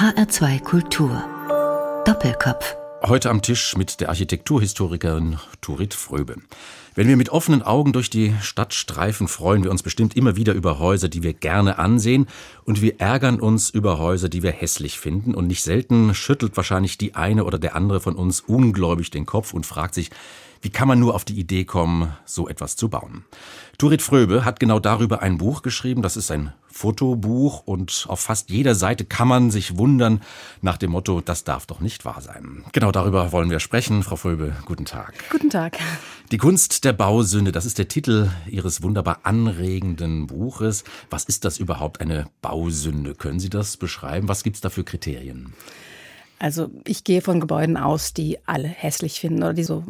HR2 Kultur. Doppelkopf. Heute am Tisch mit der Architekturhistorikerin Turit Fröbe. Wenn wir mit offenen Augen durch die Stadt streifen, freuen wir uns bestimmt immer wieder über Häuser, die wir gerne ansehen, und wir ärgern uns über Häuser, die wir hässlich finden, und nicht selten schüttelt wahrscheinlich die eine oder der andere von uns ungläubig den Kopf und fragt sich, wie kann man nur auf die Idee kommen, so etwas zu bauen? Turit Fröbe hat genau darüber ein Buch geschrieben. Das ist ein Fotobuch und auf fast jeder Seite kann man sich wundern nach dem Motto, das darf doch nicht wahr sein. Genau darüber wollen wir sprechen. Frau Fröbe, guten Tag. Guten Tag. Die Kunst der Bausünde, das ist der Titel Ihres wunderbar anregenden Buches. Was ist das überhaupt, eine Bausünde? Können Sie das beschreiben? Was gibt es da für Kriterien? Also ich gehe von Gebäuden aus, die alle hässlich finden oder die so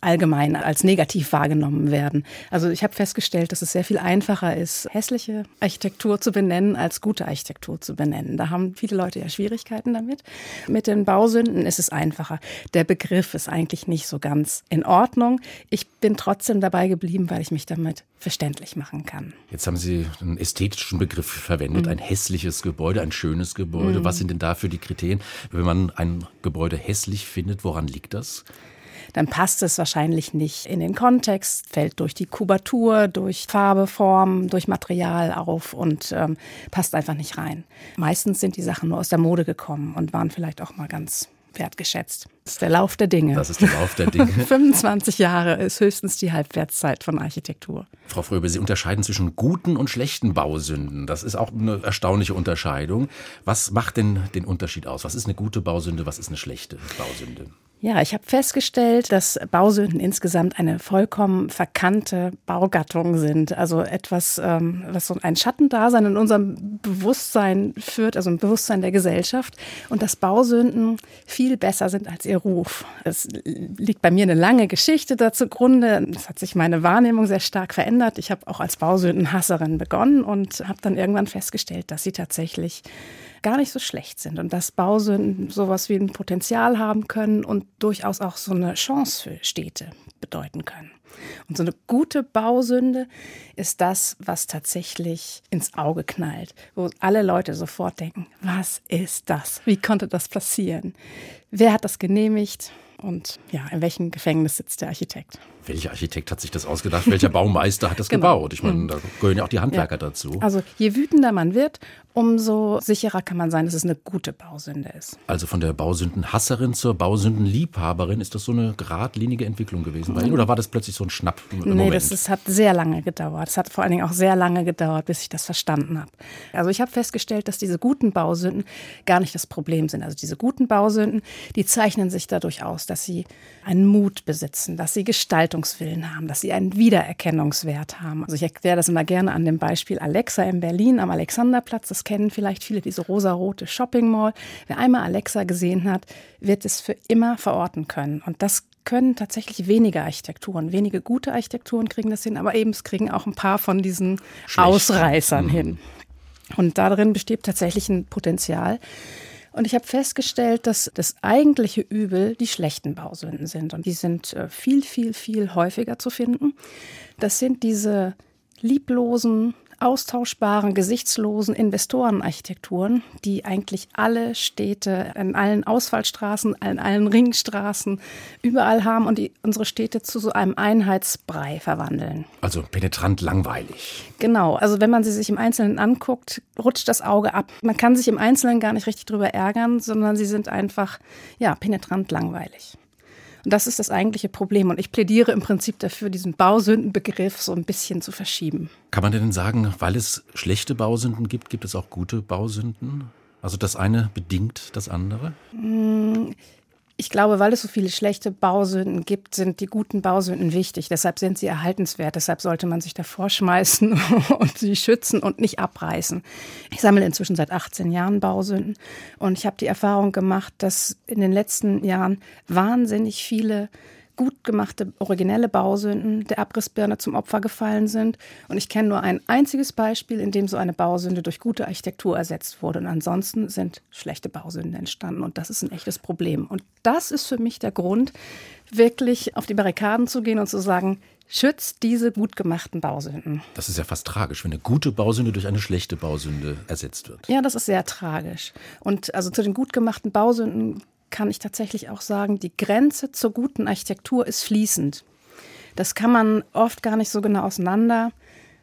allgemein als negativ wahrgenommen werden. Also ich habe festgestellt, dass es sehr viel einfacher ist, hässliche Architektur zu benennen, als gute Architektur zu benennen. Da haben viele Leute ja Schwierigkeiten damit. Mit den Bausünden ist es einfacher. Der Begriff ist eigentlich nicht so ganz in Ordnung. Ich bin trotzdem dabei geblieben, weil ich mich damit verständlich machen kann. Jetzt haben Sie einen ästhetischen Begriff verwendet, mhm. ein hässliches Gebäude, ein schönes Gebäude. Mhm. Was sind denn da für die Kriterien, wenn man ein Gebäude hässlich findet? Woran liegt das? dann passt es wahrscheinlich nicht in den Kontext, fällt durch die Kubatur, durch Farbe, Form, durch Material auf und ähm, passt einfach nicht rein. Meistens sind die Sachen nur aus der Mode gekommen und waren vielleicht auch mal ganz wertgeschätzt. Das ist der Lauf der Dinge. Das ist der Lauf der Dinge. 25 Jahre ist höchstens die Halbwertszeit von Architektur. Frau Fröbe, Sie unterscheiden zwischen guten und schlechten Bausünden. Das ist auch eine erstaunliche Unterscheidung. Was macht denn den Unterschied aus? Was ist eine gute Bausünde? Was ist eine schlechte Bausünde? Ja, ich habe festgestellt, dass Bausünden insgesamt eine vollkommen verkannte Baugattung sind. Also etwas, ähm, was so ein Schattendasein in unserem Bewusstsein führt, also im Bewusstsein der Gesellschaft. Und dass Bausünden viel besser sind als ihr Ruf. Es liegt bei mir eine lange Geschichte dazu Grunde. Es hat sich meine Wahrnehmung sehr stark verändert. Ich habe auch als Bausündenhasserin begonnen und habe dann irgendwann festgestellt, dass sie tatsächlich gar nicht so schlecht sind und dass Bausünden sowas wie ein Potenzial haben können und durchaus auch so eine Chance für Städte bedeuten können. Und so eine gute Bausünde ist das, was tatsächlich ins Auge knallt, wo alle Leute sofort denken, was ist das? Wie konnte das passieren? Wer hat das genehmigt? Und ja, in welchem Gefängnis sitzt der Architekt? Welcher Architekt hat sich das ausgedacht? Welcher Baumeister hat das genau. gebaut? Ich meine, mhm. da gehören ja auch die Handwerker ja. dazu. Also je wütender man wird, umso sicherer kann man sein, dass es eine gute Bausünde ist. Also von der Bausündenhasserin zur Bausündenliebhaberin, ist das so eine geradlinige Entwicklung gewesen bei Ihnen? Oder war das plötzlich so ein Schnapp? Nee, Moment? das, das hat sehr lange gedauert. Es hat vor allen Dingen auch sehr lange gedauert, bis ich das verstanden habe. Also ich habe festgestellt, dass diese guten Bausünden gar nicht das Problem sind. Also diese guten Bausünden, die zeichnen sich dadurch aus, dass sie einen Mut besitzen, dass sie Gestaltungswillen haben, dass sie einen Wiedererkennungswert haben. Also ich erkläre das immer gerne an dem Beispiel Alexa in Berlin am Alexanderplatz. Das kennen vielleicht viele, diese rosarote Shopping Mall. Wer einmal Alexa gesehen hat, wird es für immer verorten können. Und das können tatsächlich wenige Architekturen, wenige gute Architekturen kriegen das hin, aber eben es kriegen auch ein paar von diesen Schlecht. Ausreißern mhm. hin. Und darin besteht tatsächlich ein Potenzial. Und ich habe festgestellt, dass das eigentliche Übel die schlechten Bausünden sind. Und die sind äh, viel, viel, viel häufiger zu finden. Das sind diese lieblosen, austauschbaren, gesichtslosen Investorenarchitekturen, die eigentlich alle Städte in allen Ausfallstraßen, in allen Ringstraßen überall haben und die unsere Städte zu so einem Einheitsbrei verwandeln. Also penetrant langweilig. Genau, also wenn man sie sich im Einzelnen anguckt, rutscht das Auge ab. Man kann sich im Einzelnen gar nicht richtig drüber ärgern, sondern sie sind einfach ja penetrant langweilig. Und das ist das eigentliche Problem. Und ich plädiere im Prinzip dafür, diesen Bausündenbegriff so ein bisschen zu verschieben. Kann man denn sagen, weil es schlechte Bausünden gibt, gibt es auch gute Bausünden? Also das eine bedingt das andere? Ich glaube, weil es so viele schlechte Bausünden gibt, sind die guten Bausünden wichtig. Deshalb sind sie erhaltenswert. Deshalb sollte man sich davor schmeißen und sie schützen und nicht abreißen. Ich sammle inzwischen seit 18 Jahren Bausünden und ich habe die Erfahrung gemacht, dass in den letzten Jahren wahnsinnig viele gut gemachte, originelle Bausünden der Abrissbirne zum Opfer gefallen sind. Und ich kenne nur ein einziges Beispiel, in dem so eine Bausünde durch gute Architektur ersetzt wurde. Und ansonsten sind schlechte Bausünden entstanden. Und das ist ein echtes Problem. Und das ist für mich der Grund, wirklich auf die Barrikaden zu gehen und zu sagen, schützt diese gut gemachten Bausünden. Das ist ja fast tragisch, wenn eine gute Bausünde durch eine schlechte Bausünde ersetzt wird. Ja, das ist sehr tragisch. Und also zu den gut gemachten Bausünden kann ich tatsächlich auch sagen, die Grenze zur guten Architektur ist fließend. Das kann man oft gar nicht so genau auseinander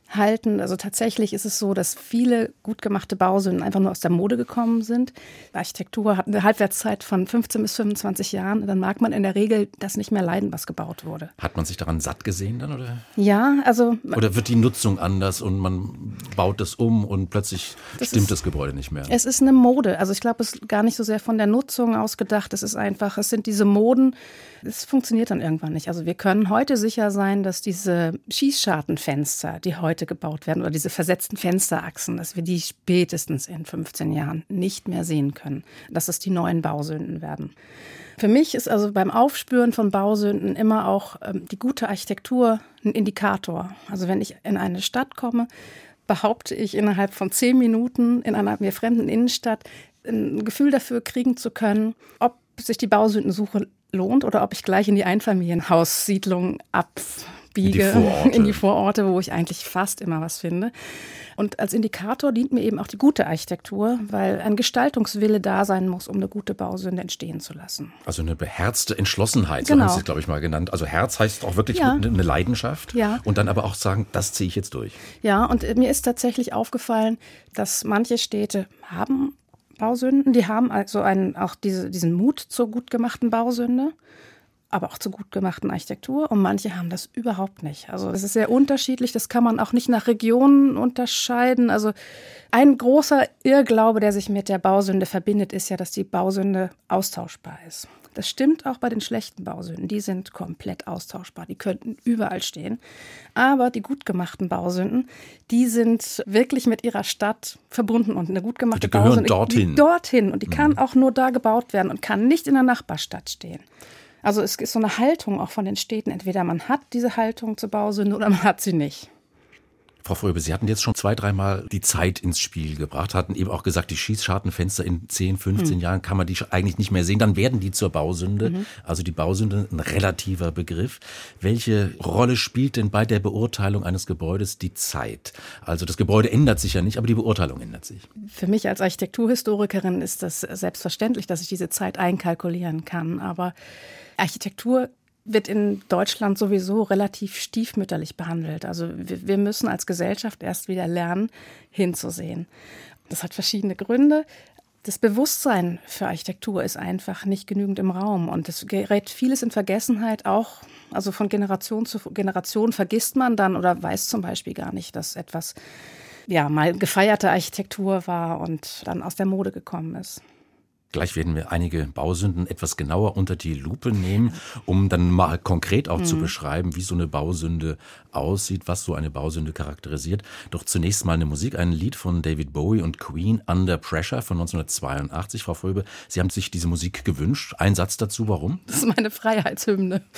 halten. Also tatsächlich ist es so, dass viele gut gemachte Bausünden einfach nur aus der Mode gekommen sind. Architektur hat eine Halbwertszeit von 15 bis 25 Jahren. Dann mag man in der Regel das nicht mehr leiden, was gebaut wurde. Hat man sich daran satt gesehen dann oder? Ja, also oder wird die Nutzung anders und man baut das um und plötzlich das stimmt ist, das Gebäude nicht mehr? Es ist eine Mode. Also ich glaube, es ist gar nicht so sehr von der Nutzung ausgedacht. Es ist einfach, es sind diese Moden. Es funktioniert dann irgendwann nicht. Also wir können heute sicher sein, dass diese Schießschartenfenster, die heute heute gebaut werden oder diese versetzten Fensterachsen, dass wir die spätestens in 15 Jahren nicht mehr sehen können, dass es die neuen Bausünden werden. Für mich ist also beim Aufspüren von Bausünden immer auch ähm, die gute Architektur ein Indikator. Also wenn ich in eine Stadt komme, behaupte ich innerhalb von zehn Minuten in einer mir fremden Innenstadt ein Gefühl dafür kriegen zu können, ob sich die Bausündensuche lohnt oder ob ich gleich in die Einfamilienhaussiedlung ab abbiege in die, in die Vororte, wo ich eigentlich fast immer was finde. Und als Indikator dient mir eben auch die gute Architektur, weil ein Gestaltungswille da sein muss, um eine gute Bausünde entstehen zu lassen. Also eine beherzte Entschlossenheit, so genau. haben Sie es, glaube ich, mal genannt. Also Herz heißt auch wirklich ja. eine Leidenschaft. Ja. Und dann aber auch sagen, das ziehe ich jetzt durch. Ja, und mir ist tatsächlich aufgefallen, dass manche Städte haben Bausünden, die haben also einen, auch diese, diesen Mut zur gut gemachten Bausünde aber auch zur gut gemachten Architektur. Und manche haben das überhaupt nicht. Also es ist sehr unterschiedlich. Das kann man auch nicht nach Regionen unterscheiden. Also ein großer Irrglaube, der sich mit der Bausünde verbindet, ist ja, dass die Bausünde austauschbar ist. Das stimmt auch bei den schlechten Bausünden. Die sind komplett austauschbar. Die könnten überall stehen. Aber die gut gemachten Bausünden, die sind wirklich mit ihrer Stadt verbunden. Und eine gut gemachte die gehören Bausünde, dorthin. Die, dorthin. Und die kann mhm. auch nur da gebaut werden und kann nicht in der Nachbarstadt stehen. Also es ist so eine Haltung auch von den Städten. Entweder man hat diese Haltung zur Bausünde oder man hat sie nicht. Frau Fröbe, Sie hatten jetzt schon zwei, dreimal die Zeit ins Spiel gebracht, hatten eben auch gesagt, die Schießschartenfenster in 10, 15 mhm. Jahren kann man die eigentlich nicht mehr sehen, dann werden die zur Bausünde. Mhm. Also die Bausünde ein relativer Begriff. Welche Rolle spielt denn bei der Beurteilung eines Gebäudes die Zeit? Also das Gebäude ändert sich ja nicht, aber die Beurteilung ändert sich. Für mich als Architekturhistorikerin ist das selbstverständlich, dass ich diese Zeit einkalkulieren kann. Aber Architektur wird in Deutschland sowieso relativ stiefmütterlich behandelt. Also wir, müssen als Gesellschaft erst wieder lernen, hinzusehen. Das hat verschiedene Gründe. Das Bewusstsein für Architektur ist einfach nicht genügend im Raum und es gerät vieles in Vergessenheit. Auch also von Generation zu Generation vergisst man dann oder weiß zum Beispiel gar nicht, dass etwas ja mal gefeierte Architektur war und dann aus der Mode gekommen ist. Gleich werden wir einige Bausünden etwas genauer unter die Lupe nehmen, um dann mal konkret auch mhm. zu beschreiben, wie so eine Bausünde aussieht, was so eine Bausünde charakterisiert. Doch zunächst mal eine Musik, ein Lied von David Bowie und Queen, Under Pressure von 1982. Frau Fröbe, Sie haben sich diese Musik gewünscht. Ein Satz dazu, warum? Das ist meine Freiheitshymne.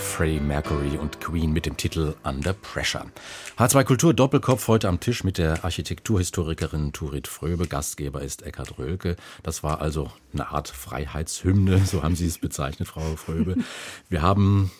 Freddie Mercury und Queen mit dem Titel Under Pressure. H2 Kultur Doppelkopf heute am Tisch mit der Architekturhistorikerin Turit Fröbe. Gastgeber ist Eckhard Rölke. Das war also eine Art Freiheitshymne, so haben Sie es bezeichnet, Frau Fröbe. Wir haben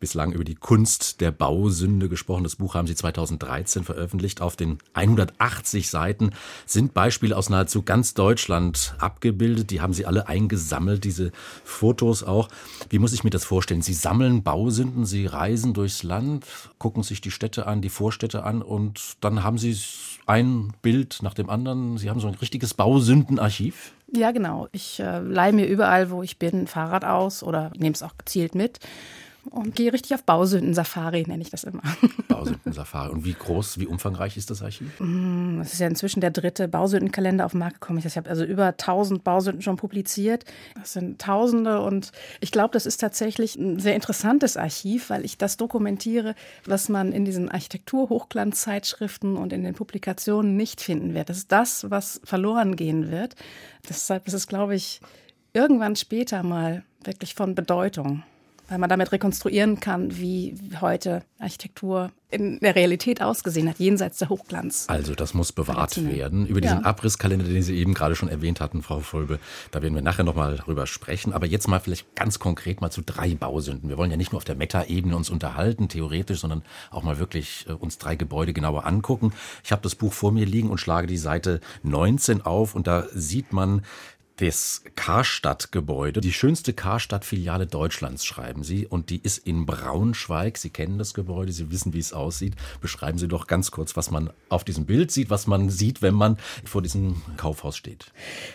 bislang über die Kunst der Bausünde gesprochen. Das Buch haben Sie 2013 veröffentlicht. Auf den 180 Seiten sind Beispiele aus nahezu ganz Deutschland abgebildet. Die haben Sie alle eingesammelt, diese Fotos auch. Wie muss ich mir das vorstellen? Sie sammeln Bausünden, Sie reisen durchs Land, gucken sich die Städte an, die Vorstädte an und dann haben Sie ein Bild nach dem anderen. Sie haben so ein richtiges Bausündenarchiv. Ja, genau. Ich äh, leihe mir überall, wo ich bin, ein Fahrrad aus oder nehme es auch gezielt mit und gehe richtig auf Bausünden-Safari, nenne ich das immer. Bausünden-Safari. Und wie groß, wie umfangreich ist das Archiv? Mm, das ist ja inzwischen der dritte Bausündenkalender auf den Markt gekommen. Ich habe also über 1000 Bausünden schon publiziert. Das sind Tausende und ich glaube, das ist tatsächlich ein sehr interessantes Archiv, weil ich das dokumentiere, was man in diesen Architektur-Hochglanzzeitschriften und in den Publikationen nicht finden wird. Das ist das, was verloren gehen wird. Deshalb ist es, glaube ich, irgendwann später mal wirklich von Bedeutung weil man damit rekonstruieren kann, wie heute Architektur in der Realität ausgesehen hat, jenseits der Hochglanz. Also das muss bewahrt werden. Über diesen ja. Abrisskalender, den Sie eben gerade schon erwähnt hatten, Frau Fulbe, da werden wir nachher nochmal drüber sprechen. Aber jetzt mal vielleicht ganz konkret mal zu drei Bausünden. Wir wollen ja nicht nur auf der Meta-Ebene uns unterhalten, theoretisch, sondern auch mal wirklich äh, uns drei Gebäude genauer angucken. Ich habe das Buch vor mir liegen und schlage die Seite 19 auf und da sieht man das Karstadt-Gebäude, die schönste Karstadt-Filiale Deutschlands, schreiben Sie. Und die ist in Braunschweig. Sie kennen das Gebäude, Sie wissen, wie es aussieht. Beschreiben Sie doch ganz kurz, was man auf diesem Bild sieht, was man sieht, wenn man vor diesem Kaufhaus steht.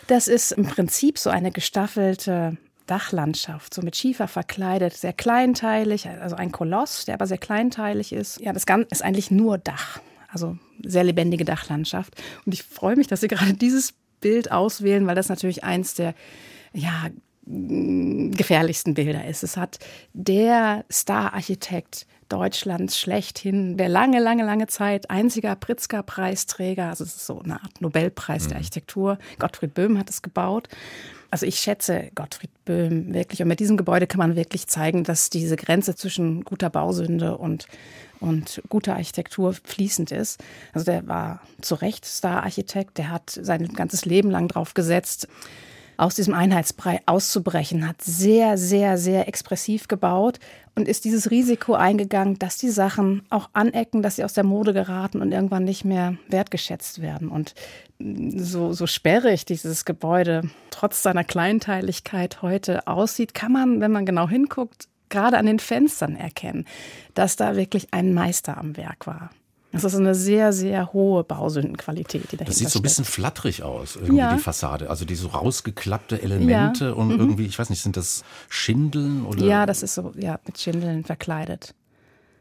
Das ist im Prinzip so eine gestaffelte Dachlandschaft, so mit Schiefer verkleidet, sehr kleinteilig, also ein Koloss, der aber sehr kleinteilig ist. Ja, das Ganze ist eigentlich nur Dach, also sehr lebendige Dachlandschaft. Und ich freue mich, dass Sie gerade dieses Bild auswählen, weil das natürlich eins der ja, gefährlichsten Bilder ist. Es hat der Star-Architekt Deutschlands schlechthin, der lange, lange, lange Zeit einziger Pritzker-Preisträger, also es ist so eine Art Nobelpreis mhm. der Architektur. Gottfried Böhm hat es gebaut. Also ich schätze Gottfried Böhm wirklich. Und mit diesem Gebäude kann man wirklich zeigen, dass diese Grenze zwischen guter Bausünde und und gute Architektur fließend ist. Also der war zu Recht Star-Architekt, der hat sein ganzes Leben lang drauf gesetzt, aus diesem Einheitsbrei auszubrechen, hat sehr, sehr, sehr expressiv gebaut und ist dieses Risiko eingegangen, dass die Sachen auch anecken, dass sie aus der Mode geraten und irgendwann nicht mehr wertgeschätzt werden. Und so, so sperrig dieses Gebäude trotz seiner Kleinteiligkeit heute aussieht, kann man, wenn man genau hinguckt, gerade an den Fenstern erkennen, dass da wirklich ein Meister am Werk war. Das ist eine sehr, sehr hohe Bausündenqualität, die dahinter Das sieht so ein bisschen flatterig aus, irgendwie ja. die Fassade. Also diese rausgeklappte Elemente ja. und mhm. irgendwie, ich weiß nicht, sind das Schindeln oder? Ja, das ist so, ja, mit Schindeln verkleidet.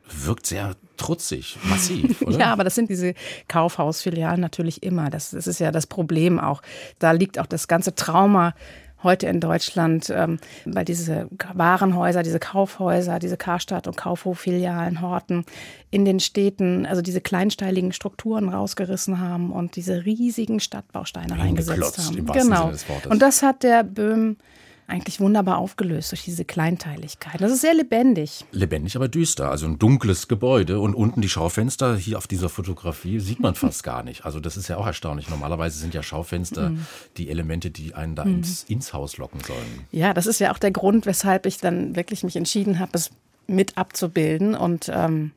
Wirkt sehr trutzig, massiv, oder? ja, aber das sind diese Kaufhausfilialen natürlich immer. Das, das ist ja das Problem auch. Da liegt auch das ganze Trauma heute in Deutschland, ähm, weil diese Warenhäuser, diese Kaufhäuser, diese Karstadt- und Kaufhof-Filialen, Horten in den Städten, also diese kleinsteiligen Strukturen rausgerissen haben und diese riesigen Stadtbausteine reingesetzt haben. Genau. Und das hat der Böhm eigentlich wunderbar aufgelöst durch diese Kleinteiligkeit. Das ist sehr lebendig. Lebendig, aber düster. Also ein dunkles Gebäude und unten die Schaufenster. Hier auf dieser Fotografie sieht man fast gar nicht. Also das ist ja auch erstaunlich. Normalerweise sind ja Schaufenster mhm. die Elemente, die einen da ins, ins Haus locken sollen. Ja, das ist ja auch der Grund, weshalb ich dann wirklich mich entschieden habe, es mit abzubilden und ähm,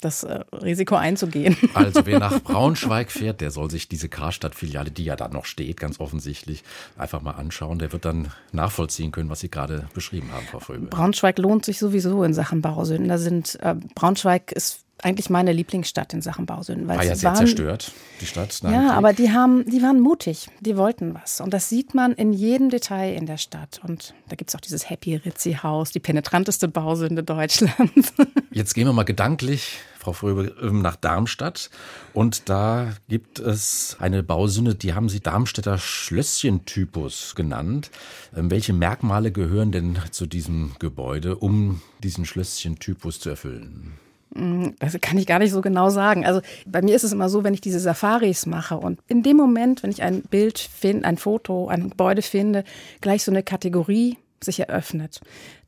das äh, Risiko einzugehen. Also wer nach Braunschweig fährt, der soll sich diese Karstadt-Filiale, die ja da noch steht, ganz offensichtlich, einfach mal anschauen. Der wird dann nachvollziehen können, was Sie gerade beschrieben haben, Frau Fröbe. Braunschweig lohnt sich sowieso in Sachen Bausünden. Da sind äh, Braunschweig ist eigentlich meine Lieblingsstadt in Sachen Bausünden. Weil War ja sehr waren, zerstört, die Stadt. Ja, aber die haben, die waren mutig, die wollten was. Und das sieht man in jedem Detail in der Stadt. Und da gibt es auch dieses Happy Ritzi-Haus, die penetranteste Bausünde Deutschlands. Jetzt gehen wir mal gedanklich, Frau Fröbe, ähm, nach Darmstadt. Und da gibt es eine Bausünde, die haben Sie Darmstädter Schlösschen-Typus genannt. Ähm, welche Merkmale gehören denn zu diesem Gebäude, um diesen Schlösschen-Typus zu erfüllen? Mm, das kann ich gar nicht so genau sagen. Also bei mir ist es immer so, wenn ich diese Safaris mache und in dem Moment, wenn ich ein Bild finde, ein Foto, ein Gebäude finde, gleich so eine Kategorie sich eröffnet,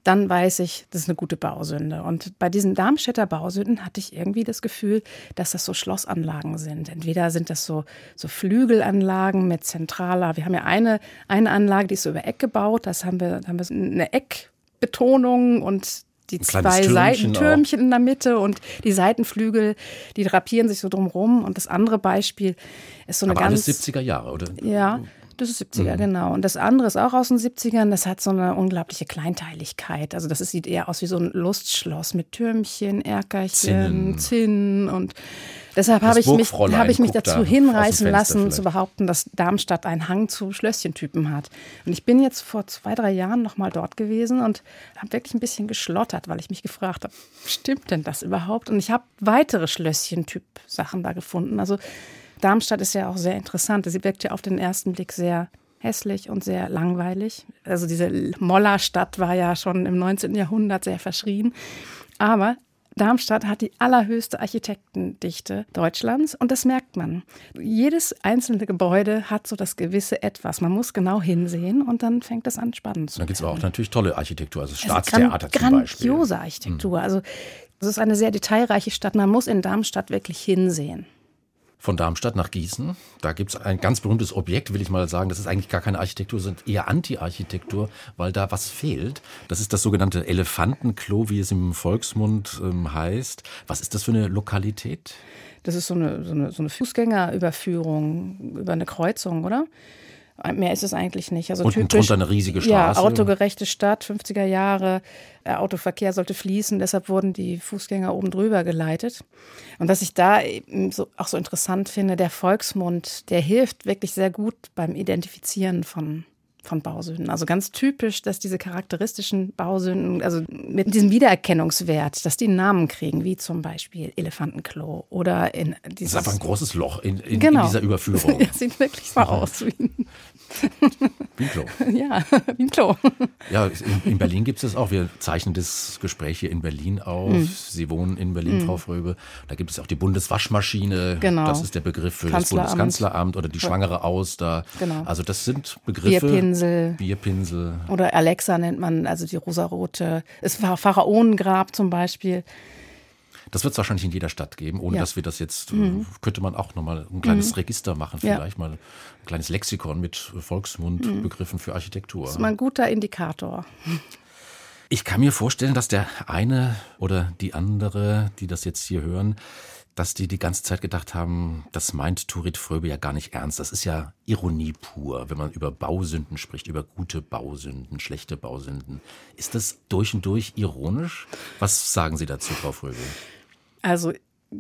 dann weiß ich, das ist eine gute Bausünde. Und bei diesen Darmstädter Bausünden hatte ich irgendwie das Gefühl, dass das so Schlossanlagen sind. Entweder sind das so, so Flügelanlagen mit zentraler, wir haben ja eine, eine Anlage, die ist so über Eck gebaut, das haben wir, haben wir eine Eckbetonung und die zwei Seitentürmchen in der Mitte und die Seitenflügel, die drapieren sich so drumrum. Und das andere Beispiel ist so eine Aber ganz. Alles 70er Jahre, oder? Ja. Das ist 70er, mhm. genau. Und das andere ist auch aus den 70ern. Das hat so eine unglaubliche Kleinteiligkeit. Also das sieht eher aus wie so ein Lustschloss mit Türmchen, Erkerchen, Zinnen, Zinnen und deshalb habe ich mich, habe ich mich dazu hinreißen lassen, vielleicht. zu behaupten, dass Darmstadt einen Hang zu Schlösschentypen hat. Und ich bin jetzt vor zwei, drei Jahren noch mal dort gewesen und habe wirklich ein bisschen geschlottert, weil ich mich gefragt habe, stimmt denn das überhaupt? Und ich habe weitere Schlösschentyp-Sachen da gefunden. Also Darmstadt ist ja auch sehr interessant. Sie wirkt ja auf den ersten Blick sehr hässlich und sehr langweilig. Also diese Mollerstadt war ja schon im 19. Jahrhundert sehr verschrien. Aber Darmstadt hat die allerhöchste Architektendichte Deutschlands und das merkt man. Jedes einzelne Gebäude hat so das gewisse Etwas. Man muss genau hinsehen und dann fängt es an spannend zu werden. Da gibt es auch natürlich tolle Architektur, also das Staatstheater also zum Beispiel. Grandiose Architektur. Mhm. Also es ist eine sehr detailreiche Stadt. Man muss in Darmstadt wirklich hinsehen von Darmstadt nach Gießen. Da gibt es ein ganz berühmtes Objekt, will ich mal sagen. Das ist eigentlich gar keine Architektur, sondern eher Anti-Architektur, weil da was fehlt. Das ist das sogenannte Elefantenklo, wie es im Volksmund ähm, heißt. Was ist das für eine Lokalität? Das ist so eine, so eine, so eine Fußgängerüberführung über eine Kreuzung, oder? Mehr ist es eigentlich nicht. Also Unten typisch, drunter eine riesige Straße. Ja, autogerechte Stadt, 50er Jahre. Äh, Autoverkehr sollte fließen, deshalb wurden die Fußgänger oben drüber geleitet. Und was ich da so, auch so interessant finde, der Volksmund, der hilft wirklich sehr gut beim Identifizieren von von Bausünden. Also ganz typisch, dass diese charakteristischen Bausünden, also mit diesem Wiedererkennungswert, dass die einen Namen kriegen, wie zum Beispiel Elefantenklo oder in dieses. Das ist einfach ein großes Loch in, in, genau. in dieser Überführung. ja, sieht wirklich so aus wie ein wie ein Klo. Ja, wie ein Klo. Ja, in, in Berlin gibt es das auch. Wir zeichnen das Gespräch hier in Berlin auf. Mhm. Sie wohnen in Berlin, mhm. Frau Fröbe. Da gibt es auch die Bundeswaschmaschine. Genau. Das ist der Begriff für das Bundeskanzleramt oder die Schwangere Auster. Genau. Also das sind Begriffe. Bierpinsel. Bierpinsel. Oder Alexa nennt man, also die rosarote. Es war Pharaonengrab zum Beispiel. Das wird es wahrscheinlich in jeder Stadt geben, ohne ja. dass wir das jetzt, äh, mhm. könnte man auch nochmal ein kleines mhm. Register machen, vielleicht ja. mal ein kleines Lexikon mit Volksmundbegriffen mhm. für Architektur. Das ist mal ein guter Indikator. Ich kann mir vorstellen, dass der eine oder die andere, die das jetzt hier hören, dass die die ganze Zeit gedacht haben, das meint Turit Fröbe ja gar nicht ernst. Das ist ja Ironie pur, wenn man über Bausünden spricht, über gute Bausünden, schlechte Bausünden. Ist das durch und durch ironisch? Was sagen Sie dazu, Frau Fröbe? Also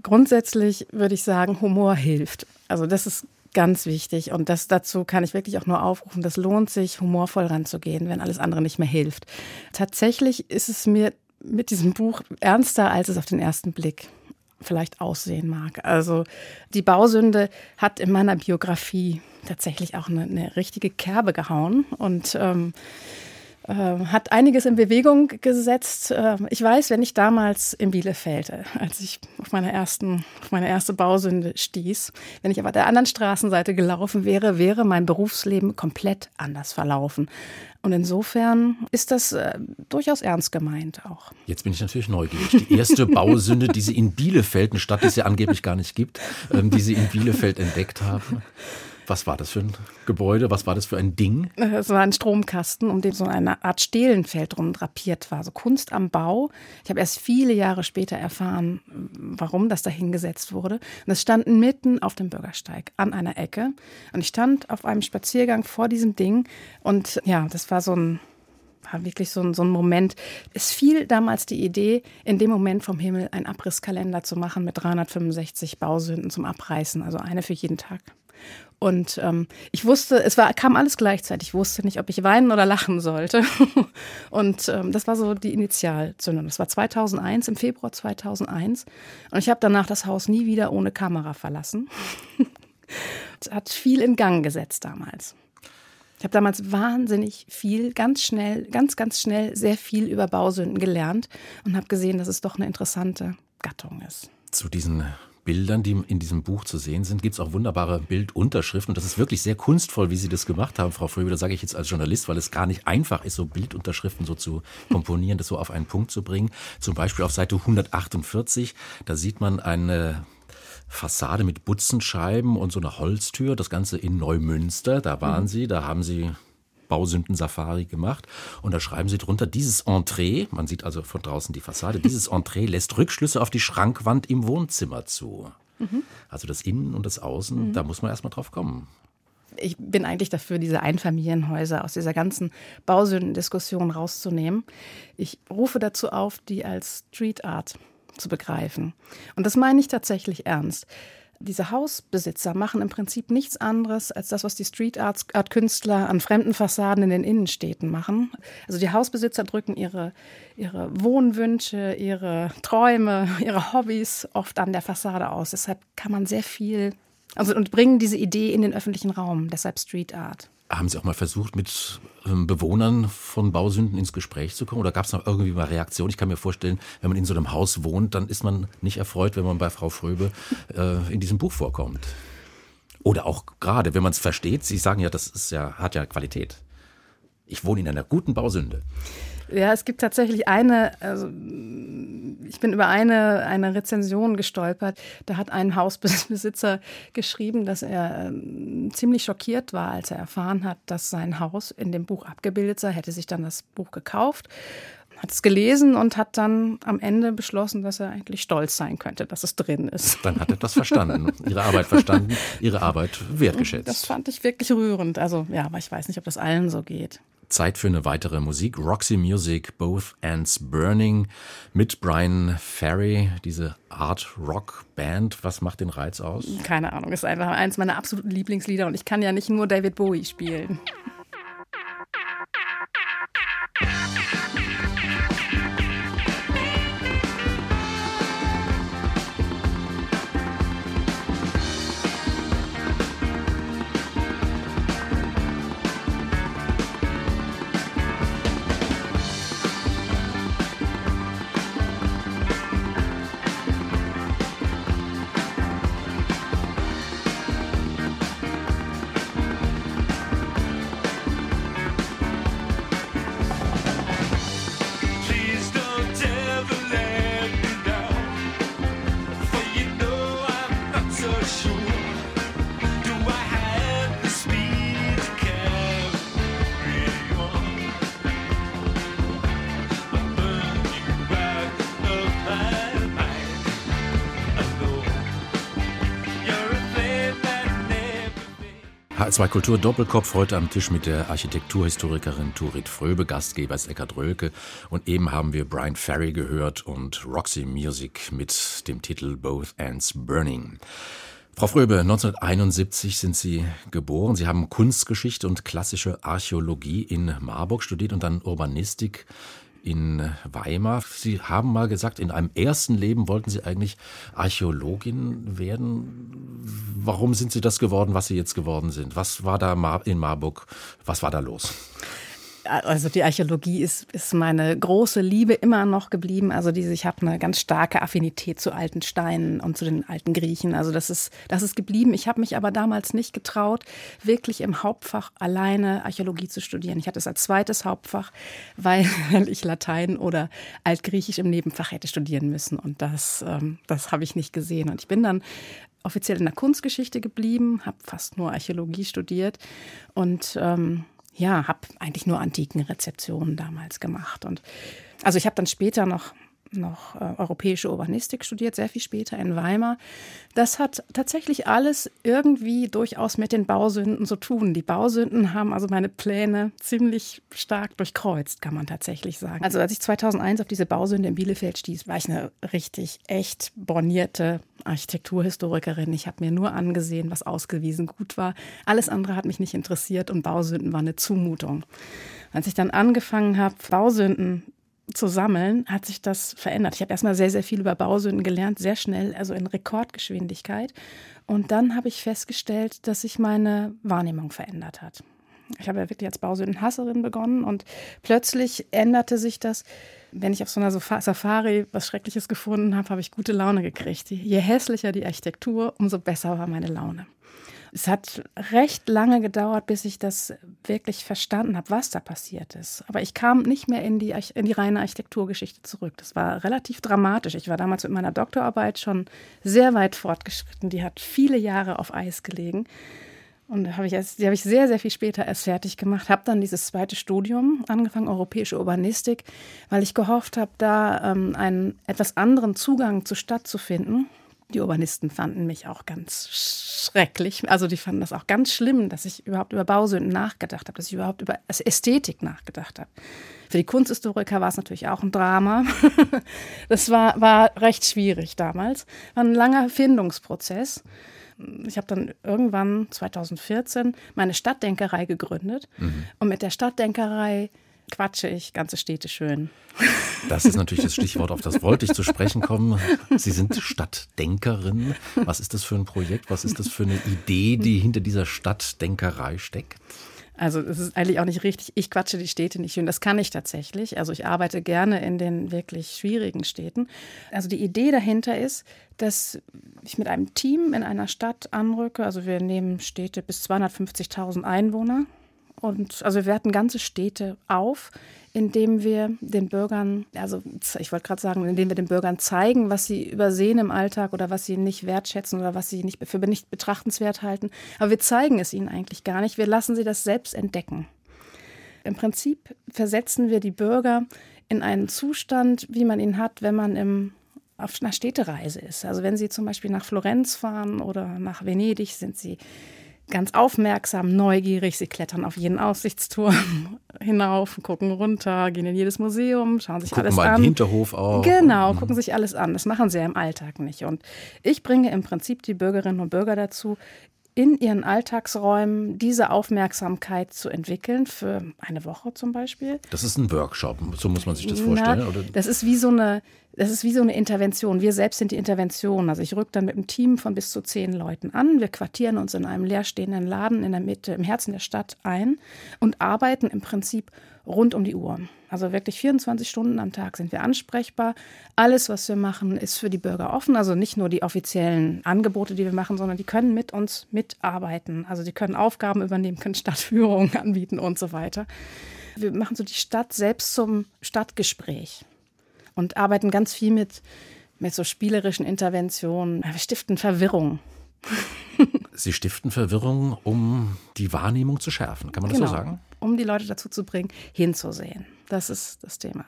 grundsätzlich würde ich sagen, Humor hilft. Also das ist ganz wichtig und das dazu kann ich wirklich auch nur aufrufen. Das lohnt sich, humorvoll ranzugehen, wenn alles andere nicht mehr hilft. Tatsächlich ist es mir mit diesem Buch ernster, als es auf den ersten Blick vielleicht aussehen mag. Also die Bausünde hat in meiner Biografie tatsächlich auch eine, eine richtige Kerbe gehauen und ähm, ähm, hat einiges in Bewegung gesetzt. Ähm, ich weiß, wenn ich damals in Bielefeld, äh, als ich auf meine, ersten, auf meine erste Bausünde stieß, wenn ich aber der anderen Straßenseite gelaufen wäre, wäre mein Berufsleben komplett anders verlaufen. Und insofern ist das äh, durchaus ernst gemeint auch. Jetzt bin ich natürlich neugierig. Die erste Bausünde, die Sie in Bielefeld, eine Stadt, die es ja angeblich gar nicht gibt, ähm, die Sie in Bielefeld entdeckt haben. Was war das für ein Gebäude? Was war das für ein Ding? Es war ein Stromkasten, um den so eine Art Stehlenfeld drum drapiert war. So Kunst am Bau. Ich habe erst viele Jahre später erfahren, warum das da hingesetzt wurde. Und es stand mitten auf dem Bürgersteig an einer Ecke. Und ich stand auf einem Spaziergang vor diesem Ding. Und ja, das war so ein war wirklich so ein, so ein Moment. Es fiel damals die Idee, in dem Moment vom Himmel einen Abrisskalender zu machen mit 365 Bausünden zum Abreißen, also eine für jeden Tag. Und ähm, ich wusste, es war, kam alles gleichzeitig. Ich wusste nicht, ob ich weinen oder lachen sollte. und ähm, das war so die Initialzündung. Das war 2001, im Februar 2001. Und ich habe danach das Haus nie wieder ohne Kamera verlassen. Hat viel in Gang gesetzt damals. Ich habe damals wahnsinnig viel, ganz schnell, ganz, ganz schnell sehr viel über Bausünden gelernt und habe gesehen, dass es doch eine interessante Gattung ist. Zu diesen Bildern, die in diesem Buch zu sehen sind, gibt es auch wunderbare Bildunterschriften. Und das ist wirklich sehr kunstvoll, wie Sie das gemacht haben, Frau Fröbe. Das sage ich jetzt als Journalist, weil es gar nicht einfach ist, so Bildunterschriften so zu komponieren, das so auf einen Punkt zu bringen. Zum Beispiel auf Seite 148, da sieht man eine Fassade mit Butzenscheiben und so eine Holztür. Das Ganze in Neumünster. Da waren mhm. Sie, da haben Sie Bausünden-Safari gemacht. Und da schreiben Sie drunter, dieses Entree, man sieht also von draußen die Fassade, dieses Entree lässt Rückschlüsse auf die Schrankwand im Wohnzimmer zu. Mhm. Also das Innen und das Außen, mhm. da muss man erstmal drauf kommen ich bin eigentlich dafür, diese Einfamilienhäuser aus dieser ganzen Bausündendiskussion rauszunehmen. Ich rufe dazu auf, die als Street Art zu begreifen. Und das meine ich tatsächlich ernst. Diese Hausbesitzer machen im Prinzip nichts anderes als das, was die Street Art Künstler an fremden Fassaden in den Innenstädten machen. Also die Hausbesitzer drücken ihre, ihre Wohnwünsche, ihre Träume, ihre Hobbys oft an der Fassade aus. Deshalb kann man sehr viel also und bringen diese Idee in den öffentlichen Raum, deshalb Street Art. Haben Sie auch mal versucht, mit ähm, Bewohnern von Bausünden ins Gespräch zu kommen? Oder gab es noch irgendwie mal Reaktionen? Ich kann mir vorstellen, wenn man in so einem Haus wohnt, dann ist man nicht erfreut, wenn man bei Frau Fröbe äh, in diesem Buch vorkommt. Oder auch gerade, wenn man es versteht, Sie sagen ja, das ist ja, hat ja Qualität. Ich wohne in einer guten Bausünde. Ja, es gibt tatsächlich eine, also ich bin über eine, eine Rezension gestolpert. Da hat ein Hausbesitzer geschrieben, dass er äh, ziemlich schockiert war, als er erfahren hat, dass sein Haus in dem Buch abgebildet sei, hätte sich dann das Buch gekauft hat es gelesen und hat dann am Ende beschlossen, dass er eigentlich stolz sein könnte, dass es drin ist. Dann hat er das verstanden, ihre Arbeit verstanden, ihre Arbeit wertgeschätzt. Das fand ich wirklich rührend. Also ja, aber ich weiß nicht, ob das allen so geht. Zeit für eine weitere Musik. Roxy Music, Both Ends Burning mit Brian Ferry, diese Art Rock Band. Was macht den Reiz aus? Keine Ahnung, ist einfach eins meiner absoluten Lieblingslieder und ich kann ja nicht nur David Bowie spielen. H2 Kultur Doppelkopf heute am Tisch mit der Architekturhistorikerin Turit Fröbe, Gastgeber ist Eckhard Rölke und eben haben wir Brian Ferry gehört und Roxy Music mit dem Titel Both Ends Burning. Frau Fröbe, 1971 sind Sie geboren. Sie haben Kunstgeschichte und klassische Archäologie in Marburg studiert und dann Urbanistik in Weimar. Sie haben mal gesagt, in einem ersten Leben wollten Sie eigentlich Archäologin werden. Warum sind Sie das geworden, was Sie jetzt geworden sind? Was war da in Marburg? Was war da los? Also die Archäologie ist, ist meine große Liebe immer noch geblieben. Also diese, ich habe eine ganz starke Affinität zu alten Steinen und zu den alten Griechen. Also das ist, das ist geblieben. Ich habe mich aber damals nicht getraut, wirklich im Hauptfach alleine Archäologie zu studieren. Ich hatte es als zweites Hauptfach, weil ich Latein oder Altgriechisch im Nebenfach hätte studieren müssen. Und das, ähm, das habe ich nicht gesehen. Und ich bin dann offiziell in der Kunstgeschichte geblieben, habe fast nur Archäologie studiert und ähm, ja, habe eigentlich nur antiken Rezeptionen damals gemacht. Und also ich habe dann später noch noch äh, europäische Urbanistik studiert, sehr viel später in Weimar. Das hat tatsächlich alles irgendwie durchaus mit den Bausünden zu tun. Die Bausünden haben also meine Pläne ziemlich stark durchkreuzt, kann man tatsächlich sagen. Also als ich 2001 auf diese Bausünde in Bielefeld stieß, war ich eine richtig echt bornierte Architekturhistorikerin. Ich habe mir nur angesehen, was ausgewiesen gut war. Alles andere hat mich nicht interessiert und Bausünden war eine Zumutung. Als ich dann angefangen habe, Bausünden zu sammeln, hat sich das verändert. Ich habe erstmal sehr, sehr viel über Bausünden gelernt, sehr schnell, also in Rekordgeschwindigkeit. Und dann habe ich festgestellt, dass sich meine Wahrnehmung verändert hat. Ich habe ja wirklich als Bausündenhasserin begonnen und plötzlich änderte sich das. Wenn ich auf so einer Safari was Schreckliches gefunden habe, habe ich gute Laune gekriegt. Je hässlicher die Architektur, umso besser war meine Laune. Es hat recht lange gedauert, bis ich das wirklich verstanden habe, was da passiert ist. Aber ich kam nicht mehr in die, in die reine Architekturgeschichte zurück. Das war relativ dramatisch. Ich war damals mit meiner Doktorarbeit schon sehr weit fortgeschritten. Die hat viele Jahre auf Eis gelegen. Und hab ich erst, die habe ich sehr, sehr viel später erst fertig gemacht. Habe dann dieses zweite Studium angefangen, europäische Urbanistik, weil ich gehofft habe, da ähm, einen etwas anderen Zugang zur Stadt zu finden. Die Urbanisten fanden mich auch ganz schrecklich. Also die fanden das auch ganz schlimm, dass ich überhaupt über Bausünden nachgedacht habe, dass ich überhaupt über Ästhetik nachgedacht habe. Für die Kunsthistoriker war es natürlich auch ein Drama. Das war, war recht schwierig damals. War ein langer Findungsprozess. Ich habe dann irgendwann 2014 meine Stadtdenkerei gegründet. Mhm. Und mit der Stadtdenkerei quatsche ich ganze Städte schön. Das ist natürlich das Stichwort, auf das wollte ich zu sprechen kommen. Sie sind Stadtdenkerin. Was ist das für ein Projekt? Was ist das für eine Idee, die hinter dieser Stadtdenkerei steckt? Also es ist eigentlich auch nicht richtig, ich quatsche die Städte nicht schön. Das kann ich tatsächlich. Also ich arbeite gerne in den wirklich schwierigen Städten. Also die Idee dahinter ist, dass ich mit einem Team in einer Stadt anrücke. Also wir nehmen Städte bis 250.000 Einwohner und also wir werten ganze Städte auf, indem wir den Bürgern, also ich wollte gerade sagen, indem wir den Bürgern zeigen, was sie übersehen im Alltag oder was sie nicht wertschätzen oder was sie nicht für nicht betrachtenswert halten. Aber wir zeigen es ihnen eigentlich gar nicht. Wir lassen sie das selbst entdecken. Im Prinzip versetzen wir die Bürger in einen Zustand, wie man ihn hat, wenn man im auf einer Städtereise ist. Also wenn Sie zum Beispiel nach Florenz fahren oder nach Venedig, sind Sie ganz aufmerksam, neugierig. Sie klettern auf jeden Aussichtsturm hinauf, gucken runter, gehen in jedes Museum, schauen sich gucken alles mal an. Den Hinterhof auch. Genau, gucken sich alles an. Das machen sie ja im Alltag nicht. Und ich bringe im Prinzip die Bürgerinnen und Bürger dazu, in ihren Alltagsräumen diese Aufmerksamkeit zu entwickeln, für eine Woche zum Beispiel. Das ist ein Workshop, so muss man sich das vorstellen. Na, das ist wie so eine, das ist wie so eine Intervention. Wir selbst sind die Intervention. Also ich rücke dann mit einem Team von bis zu zehn Leuten an. Wir quartieren uns in einem leerstehenden Laden in der Mitte, im Herzen der Stadt ein und arbeiten im Prinzip rund um die Uhr. Also wirklich 24 Stunden am Tag sind wir ansprechbar. Alles, was wir machen, ist für die Bürger offen. Also nicht nur die offiziellen Angebote, die wir machen, sondern die können mit uns mitarbeiten. Also die können Aufgaben übernehmen, können Stadtführungen anbieten und so weiter. Wir machen so die Stadt selbst zum Stadtgespräch und arbeiten ganz viel mit, mit so spielerischen Interventionen. Wir stiften Verwirrung. Sie stiften Verwirrung, um die Wahrnehmung zu schärfen. Kann man das genau, so sagen? Um die Leute dazu zu bringen, hinzusehen. Das ist das Thema.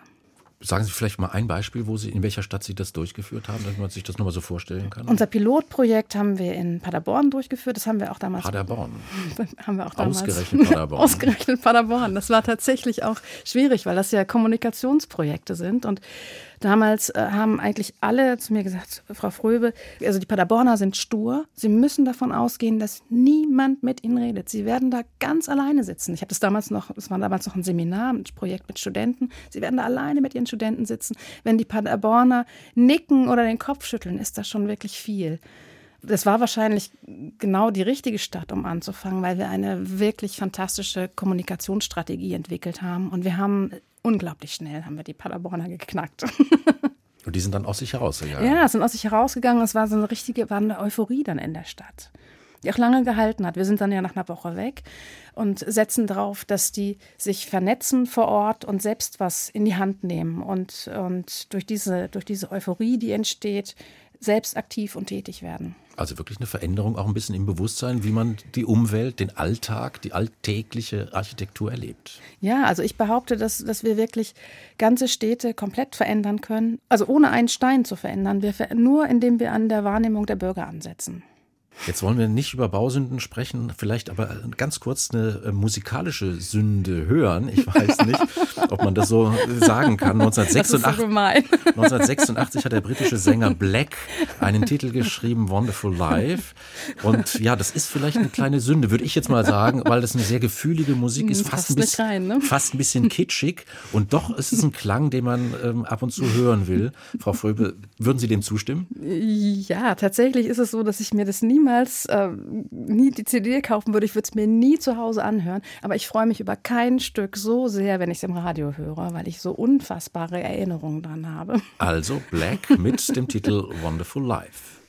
Sagen Sie vielleicht mal ein Beispiel, wo Sie, in welcher Stadt Sie das durchgeführt haben, damit man sich das nochmal so vorstellen kann. Unser Pilotprojekt haben wir in Paderborn durchgeführt. Das haben wir auch damals. Paderborn. haben wir auch damals. Ausgerechnet Paderborn. Ausgerechnet Paderborn. Das war tatsächlich auch schwierig, weil das ja Kommunikationsprojekte sind. Und Damals äh, haben eigentlich alle zu mir gesagt, Frau Fröbe, also die Paderborner sind stur. Sie müssen davon ausgehen, dass niemand mit ihnen redet. Sie werden da ganz alleine sitzen. Ich habe das damals noch, es war damals noch ein Seminar, ein Projekt mit Studenten. Sie werden da alleine mit ihren Studenten sitzen. Wenn die Paderborner nicken oder den Kopf schütteln, ist das schon wirklich viel das war wahrscheinlich genau die richtige Stadt, um anzufangen, weil wir eine wirklich fantastische Kommunikationsstrategie entwickelt haben. Und wir haben unglaublich schnell haben wir die Paderborner geknackt. Und die sind dann aus sich herausgegangen. Ja, sind aus sich herausgegangen. Es war so eine richtige, war eine Euphorie dann in der Stadt, die auch lange gehalten hat. Wir sind dann ja nach einer Woche weg und setzen darauf, dass die sich vernetzen vor Ort und selbst was in die Hand nehmen und, und durch, diese, durch diese Euphorie, die entsteht, selbst aktiv und tätig werden. Also wirklich eine Veränderung auch ein bisschen im Bewusstsein, wie man die Umwelt, den Alltag, die alltägliche Architektur erlebt. Ja, also ich behaupte, dass, dass wir wirklich ganze Städte komplett verändern können. Also ohne einen Stein zu verändern, wir, nur indem wir an der Wahrnehmung der Bürger ansetzen. Jetzt wollen wir nicht über Bausünden sprechen, vielleicht aber ganz kurz eine äh, musikalische Sünde hören. Ich weiß nicht, ob man das so sagen kann. 1986, so 1986 hat der britische Sänger Black einen Titel geschrieben, Wonderful Life. Und ja, das ist vielleicht eine kleine Sünde, würde ich jetzt mal sagen, weil das eine sehr gefühlige Musik ist, fast ein, bisschen, rein, ne? fast ein bisschen kitschig. Und doch ist es ein Klang, den man ähm, ab und zu hören will. Frau Fröbe, würden Sie dem zustimmen? Ja, tatsächlich ist es so, dass ich mir das niemals niemals äh, nie die CD kaufen würde. Ich würde es mir nie zu Hause anhören. Aber ich freue mich über kein Stück so sehr, wenn ich es im Radio höre, weil ich so unfassbare Erinnerungen dran habe. Also Black mit dem Titel Wonderful Life.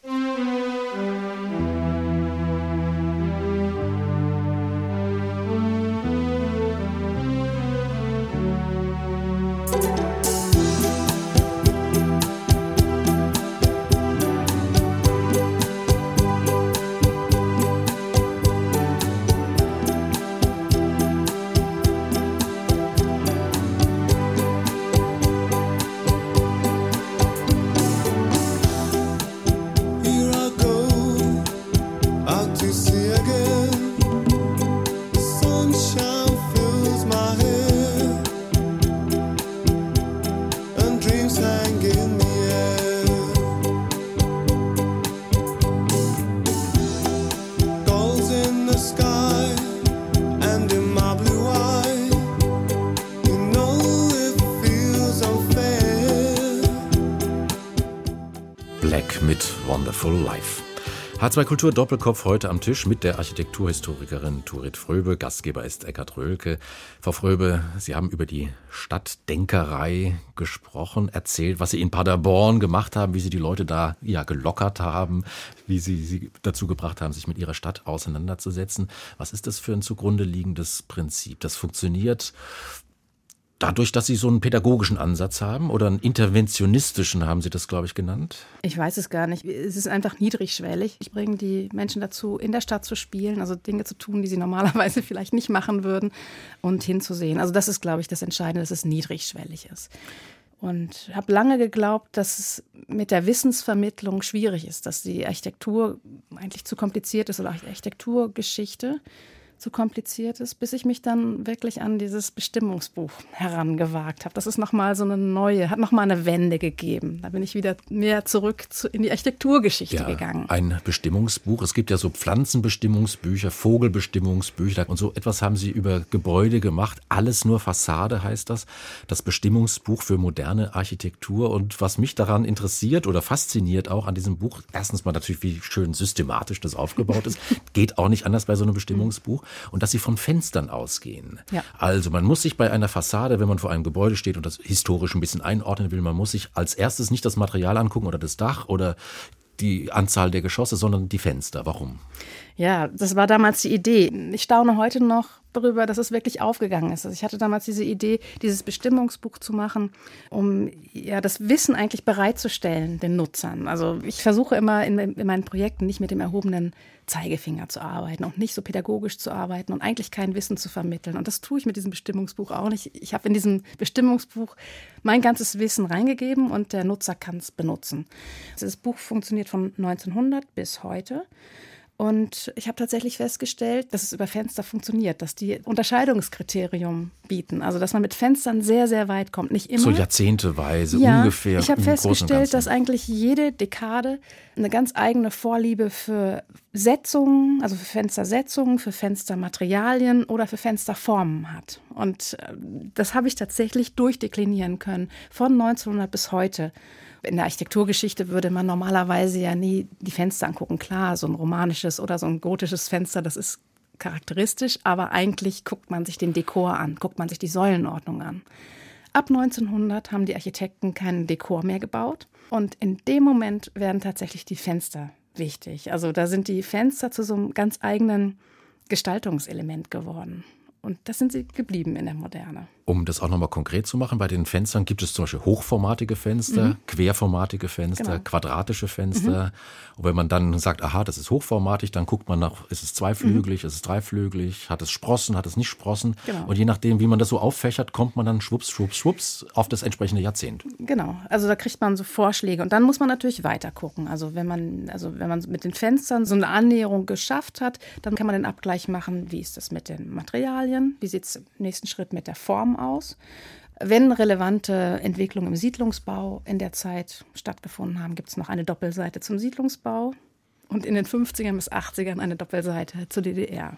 Wonderful Life. H2 Kultur Doppelkopf heute am Tisch mit der Architekturhistorikerin Turit Fröbe. Gastgeber ist Eckhard Röhlke. Frau Fröbe, Sie haben über die Stadtdenkerei gesprochen, erzählt, was Sie in Paderborn gemacht haben, wie Sie die Leute da ja gelockert haben, wie Sie sie dazu gebracht haben, sich mit ihrer Stadt auseinanderzusetzen. Was ist das für ein zugrunde liegendes Prinzip? Das funktioniert Dadurch, dass Sie so einen pädagogischen Ansatz haben oder einen interventionistischen, haben Sie das, glaube ich, genannt? Ich weiß es gar nicht. Es ist einfach niedrigschwellig. Ich bringe die Menschen dazu, in der Stadt zu spielen, also Dinge zu tun, die sie normalerweise vielleicht nicht machen würden und hinzusehen. Also das ist, glaube ich, das Entscheidende, dass es niedrigschwellig ist. Und habe lange geglaubt, dass es mit der Wissensvermittlung schwierig ist, dass die Architektur eigentlich zu kompliziert ist oder Architekturgeschichte zu kompliziert ist, bis ich mich dann wirklich an dieses Bestimmungsbuch herangewagt habe. Das ist nochmal so eine neue, hat nochmal eine Wende gegeben. Da bin ich wieder mehr zurück zu, in die Architekturgeschichte ja, gegangen. Ein Bestimmungsbuch. Es gibt ja so Pflanzenbestimmungsbücher, Vogelbestimmungsbücher und so etwas haben Sie über Gebäude gemacht. Alles nur Fassade heißt das. Das Bestimmungsbuch für moderne Architektur. Und was mich daran interessiert oder fasziniert auch an diesem Buch, erstens mal natürlich, wie schön systematisch das aufgebaut ist. Geht auch nicht anders bei so einem Bestimmungsbuch und dass sie von Fenstern ausgehen. Ja. Also man muss sich bei einer Fassade, wenn man vor einem Gebäude steht und das historisch ein bisschen einordnen will, man muss sich als erstes nicht das Material angucken oder das Dach oder die Anzahl der Geschosse, sondern die Fenster. Warum? Ja, das war damals die Idee. Ich staune heute noch darüber, dass es wirklich aufgegangen ist. Also ich hatte damals diese Idee, dieses Bestimmungsbuch zu machen, um ja das Wissen eigentlich bereitzustellen den Nutzern. Also ich versuche immer in, in meinen Projekten nicht mit dem erhobenen Zeigefinger zu arbeiten und nicht so pädagogisch zu arbeiten und eigentlich kein Wissen zu vermitteln. Und das tue ich mit diesem Bestimmungsbuch auch nicht. Ich habe in diesem Bestimmungsbuch mein ganzes Wissen reingegeben und der Nutzer kann es benutzen. Das Buch funktioniert von 1900 bis heute. Und ich habe tatsächlich festgestellt, dass es über Fenster funktioniert, dass die Unterscheidungskriterium bieten. Also, dass man mit Fenstern sehr, sehr weit kommt. Nicht immer. So jahrzehnteweise ja, ungefähr. Ich habe festgestellt, dass eigentlich jede Dekade eine ganz eigene Vorliebe für Setzungen, also für Fenstersetzungen, für Fenstermaterialien oder für Fensterformen hat. Und äh, das habe ich tatsächlich durchdeklinieren können von 1900 bis heute in der Architekturgeschichte würde man normalerweise ja nie die Fenster angucken. Klar, so ein romanisches oder so ein gotisches Fenster, das ist charakteristisch, aber eigentlich guckt man sich den Dekor an, guckt man sich die Säulenordnung an. Ab 1900 haben die Architekten keinen Dekor mehr gebaut und in dem Moment werden tatsächlich die Fenster wichtig. Also da sind die Fenster zu so einem ganz eigenen Gestaltungselement geworden. Und das sind sie geblieben in der Moderne. Um das auch nochmal konkret zu machen, bei den Fenstern gibt es zum Beispiel hochformatige Fenster, mhm. querformatige Fenster, genau. quadratische Fenster. Mhm. Und wenn man dann sagt, aha, das ist hochformatig, dann guckt man nach, ist es zweiflügelig, mhm. ist es dreiflügelig, hat es Sprossen, hat es nicht Sprossen. Genau. Und je nachdem, wie man das so auffächert, kommt man dann schwupps, schwupps, schwupps auf das entsprechende Jahrzehnt. Genau, also da kriegt man so Vorschläge. Und dann muss man natürlich weiter gucken. Also wenn man, also wenn man mit den Fenstern so eine Annäherung geschafft hat, dann kann man den Abgleich machen, wie ist das mit den Materialien, wie sieht es im nächsten Schritt mit der Form aus. Wenn relevante Entwicklungen im Siedlungsbau in der Zeit stattgefunden haben, gibt es noch eine Doppelseite zum Siedlungsbau und in den 50ern bis 80ern eine Doppelseite zur DDR.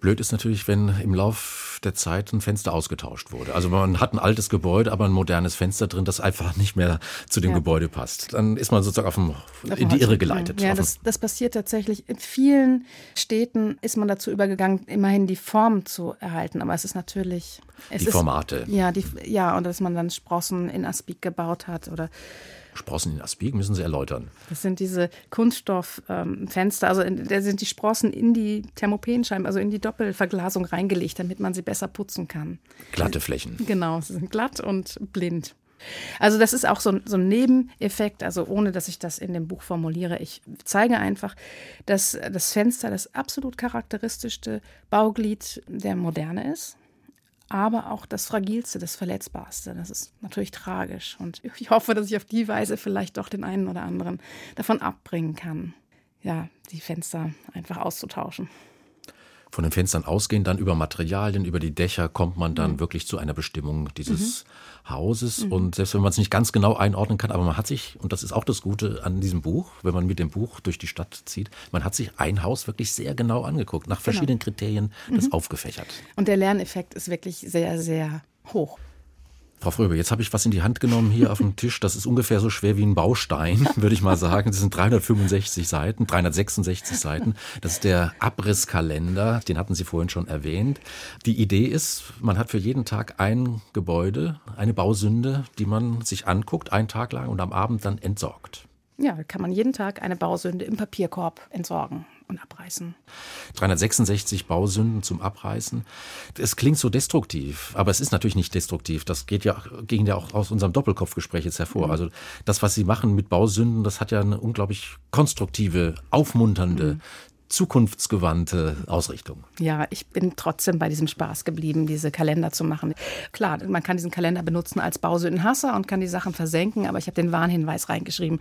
Blöd ist natürlich, wenn im Lauf der Zeit ein Fenster ausgetauscht wurde. Also man hat ein altes Gebäude, aber ein modernes Fenster drin, das einfach nicht mehr zu dem ja. Gebäude passt. Dann ist man sozusagen auf dem, in die Irre geleitet. Ja, das, das passiert tatsächlich. In vielen Städten ist man dazu übergegangen, immerhin die Form zu erhalten. Aber es ist natürlich... Es die Formate. Ist, ja, die, ja, und dass man dann Sprossen in Aspik gebaut hat oder Sprossen in Aspik müssen Sie erläutern. Das sind diese Kunststofffenster, also da sind die Sprossen in die Thermopenscheiben, also in die Doppelverglasung reingelegt, damit man sie besser putzen kann. Glatte Flächen. Genau, sie sind glatt und blind. Also das ist auch so, so, ein Nebeneffekt, also ohne dass ich das in dem Buch formuliere. Ich zeige einfach, dass das Fenster das absolut charakteristischste Bauglied der Moderne ist aber auch das Fragilste, das Verletzbarste. Das ist natürlich tragisch. Und ich hoffe, dass ich auf die Weise vielleicht doch den einen oder anderen davon abbringen kann, ja, die Fenster einfach auszutauschen von den Fenstern ausgehen, dann über Materialien, über die Dächer kommt man dann mhm. wirklich zu einer Bestimmung dieses mhm. Hauses. Mhm. Und selbst wenn man es nicht ganz genau einordnen kann, aber man hat sich, und das ist auch das Gute an diesem Buch, wenn man mit dem Buch durch die Stadt zieht, man hat sich ein Haus wirklich sehr genau angeguckt, nach genau. verschiedenen genau. Kriterien das mhm. aufgefächert. Und der Lerneffekt ist wirklich sehr, sehr hoch. Frau Fröbe, jetzt habe ich was in die Hand genommen hier auf dem Tisch. Das ist ungefähr so schwer wie ein Baustein, würde ich mal sagen. Das sind 365 Seiten, 366 Seiten. Das ist der Abrisskalender, den hatten Sie vorhin schon erwähnt. Die Idee ist, man hat für jeden Tag ein Gebäude, eine Bausünde, die man sich anguckt, einen Tag lang und am Abend dann entsorgt. Ja, kann man jeden Tag eine Bausünde im Papierkorb entsorgen und abreißen. 366 Bausünden zum Abreißen. Es klingt so destruktiv, aber es ist natürlich nicht destruktiv. Das geht ja, ging ja auch aus unserem Doppelkopfgespräch jetzt hervor. Mhm. Also das, was Sie machen mit Bausünden, das hat ja eine unglaublich konstruktive, aufmunternde, mhm zukunftsgewandte Ausrichtung. Ja, ich bin trotzdem bei diesem Spaß geblieben, diese Kalender zu machen. Klar, man kann diesen Kalender benutzen als Bausündenhasser und kann die Sachen versenken, aber ich habe den Warnhinweis reingeschrieben,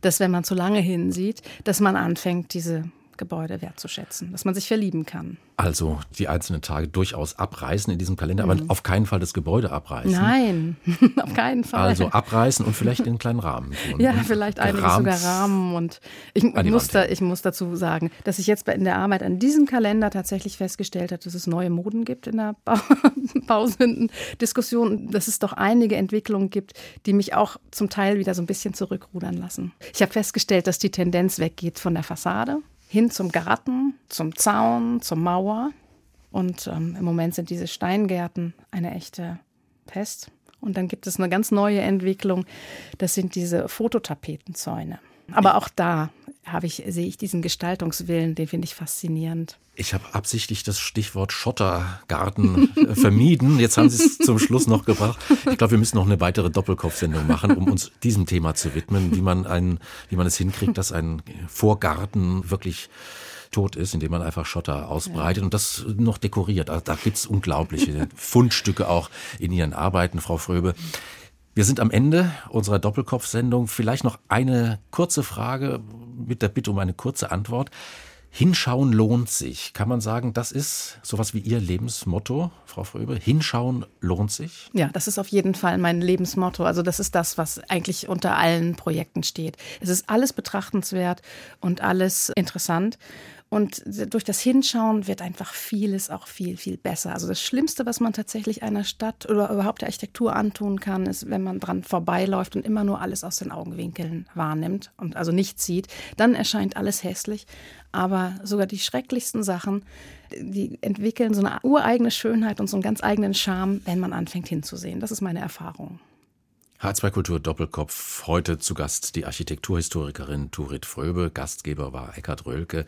dass wenn man zu lange hinsieht, dass man anfängt, diese Gebäude wertzuschätzen, dass man sich verlieben kann. Also die einzelnen Tage durchaus abreißen in diesem Kalender, mhm. aber auf keinen Fall das Gebäude abreißen. Nein, auf keinen Fall. Also abreißen und vielleicht in einen kleinen Rahmen tun. Ja, vielleicht einige sogar Rahmen. Und ich muss, da, ich muss dazu sagen, dass ich jetzt in der Arbeit an diesem Kalender tatsächlich festgestellt habe, dass es neue Moden gibt in der ba Bausünden-Diskussion, dass es doch einige Entwicklungen gibt, die mich auch zum Teil wieder so ein bisschen zurückrudern lassen. Ich habe festgestellt, dass die Tendenz weggeht von der Fassade hin zum Garten, zum Zaun, zur Mauer. Und ähm, im Moment sind diese Steingärten eine echte Pest. Und dann gibt es eine ganz neue Entwicklung. Das sind diese Fototapetenzäune. Aber auch da habe ich, sehe ich diesen Gestaltungswillen, den finde ich faszinierend. Ich habe absichtlich das Stichwort Schottergarten äh, vermieden. Jetzt haben Sie es zum Schluss noch gebracht. Ich glaube, wir müssen noch eine weitere Doppelkopfsendung machen, um uns diesem Thema zu widmen, wie man ein, wie man es hinkriegt, dass ein Vorgarten wirklich tot ist, indem man einfach Schotter ausbreitet ja. und das noch dekoriert. Also da gibt's unglaubliche Fundstücke auch in Ihren Arbeiten, Frau Fröbe. Wir sind am Ende unserer Doppelkopf-Sendung. Vielleicht noch eine kurze Frage mit der Bitte um eine kurze Antwort. Hinschauen lohnt sich. Kann man sagen, das ist sowas wie Ihr Lebensmotto, Frau Fröbe? Hinschauen lohnt sich? Ja, das ist auf jeden Fall mein Lebensmotto. Also das ist das, was eigentlich unter allen Projekten steht. Es ist alles betrachtenswert und alles interessant. Und durch das Hinschauen wird einfach vieles auch viel, viel besser. Also das Schlimmste, was man tatsächlich einer Stadt oder überhaupt der Architektur antun kann, ist, wenn man dran vorbeiläuft und immer nur alles aus den Augenwinkeln wahrnimmt und also nichts sieht, dann erscheint alles hässlich. Aber sogar die schrecklichsten Sachen, die entwickeln so eine ureigene Schönheit und so einen ganz eigenen Charme, wenn man anfängt hinzusehen. Das ist meine Erfahrung. H2 Kultur Doppelkopf. Heute zu Gast die Architekturhistorikerin Turit Fröbe. Gastgeber war Eckhard Rölke.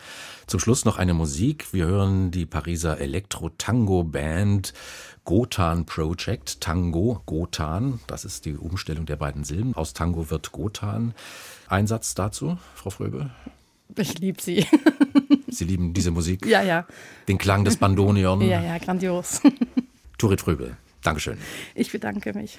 Zum Schluss noch eine Musik. Wir hören die Pariser Elektro-Tango-Band Gotan Project. Tango, Gotan. Das ist die Umstellung der beiden Silben. Aus Tango wird Gotan. Einsatz dazu, Frau Fröbe? Ich liebe sie. Sie lieben diese Musik? Ja, ja. Den Klang des Bandonion? Ja, ja, grandios. Turit Fröbe, Dankeschön. Ich bedanke mich.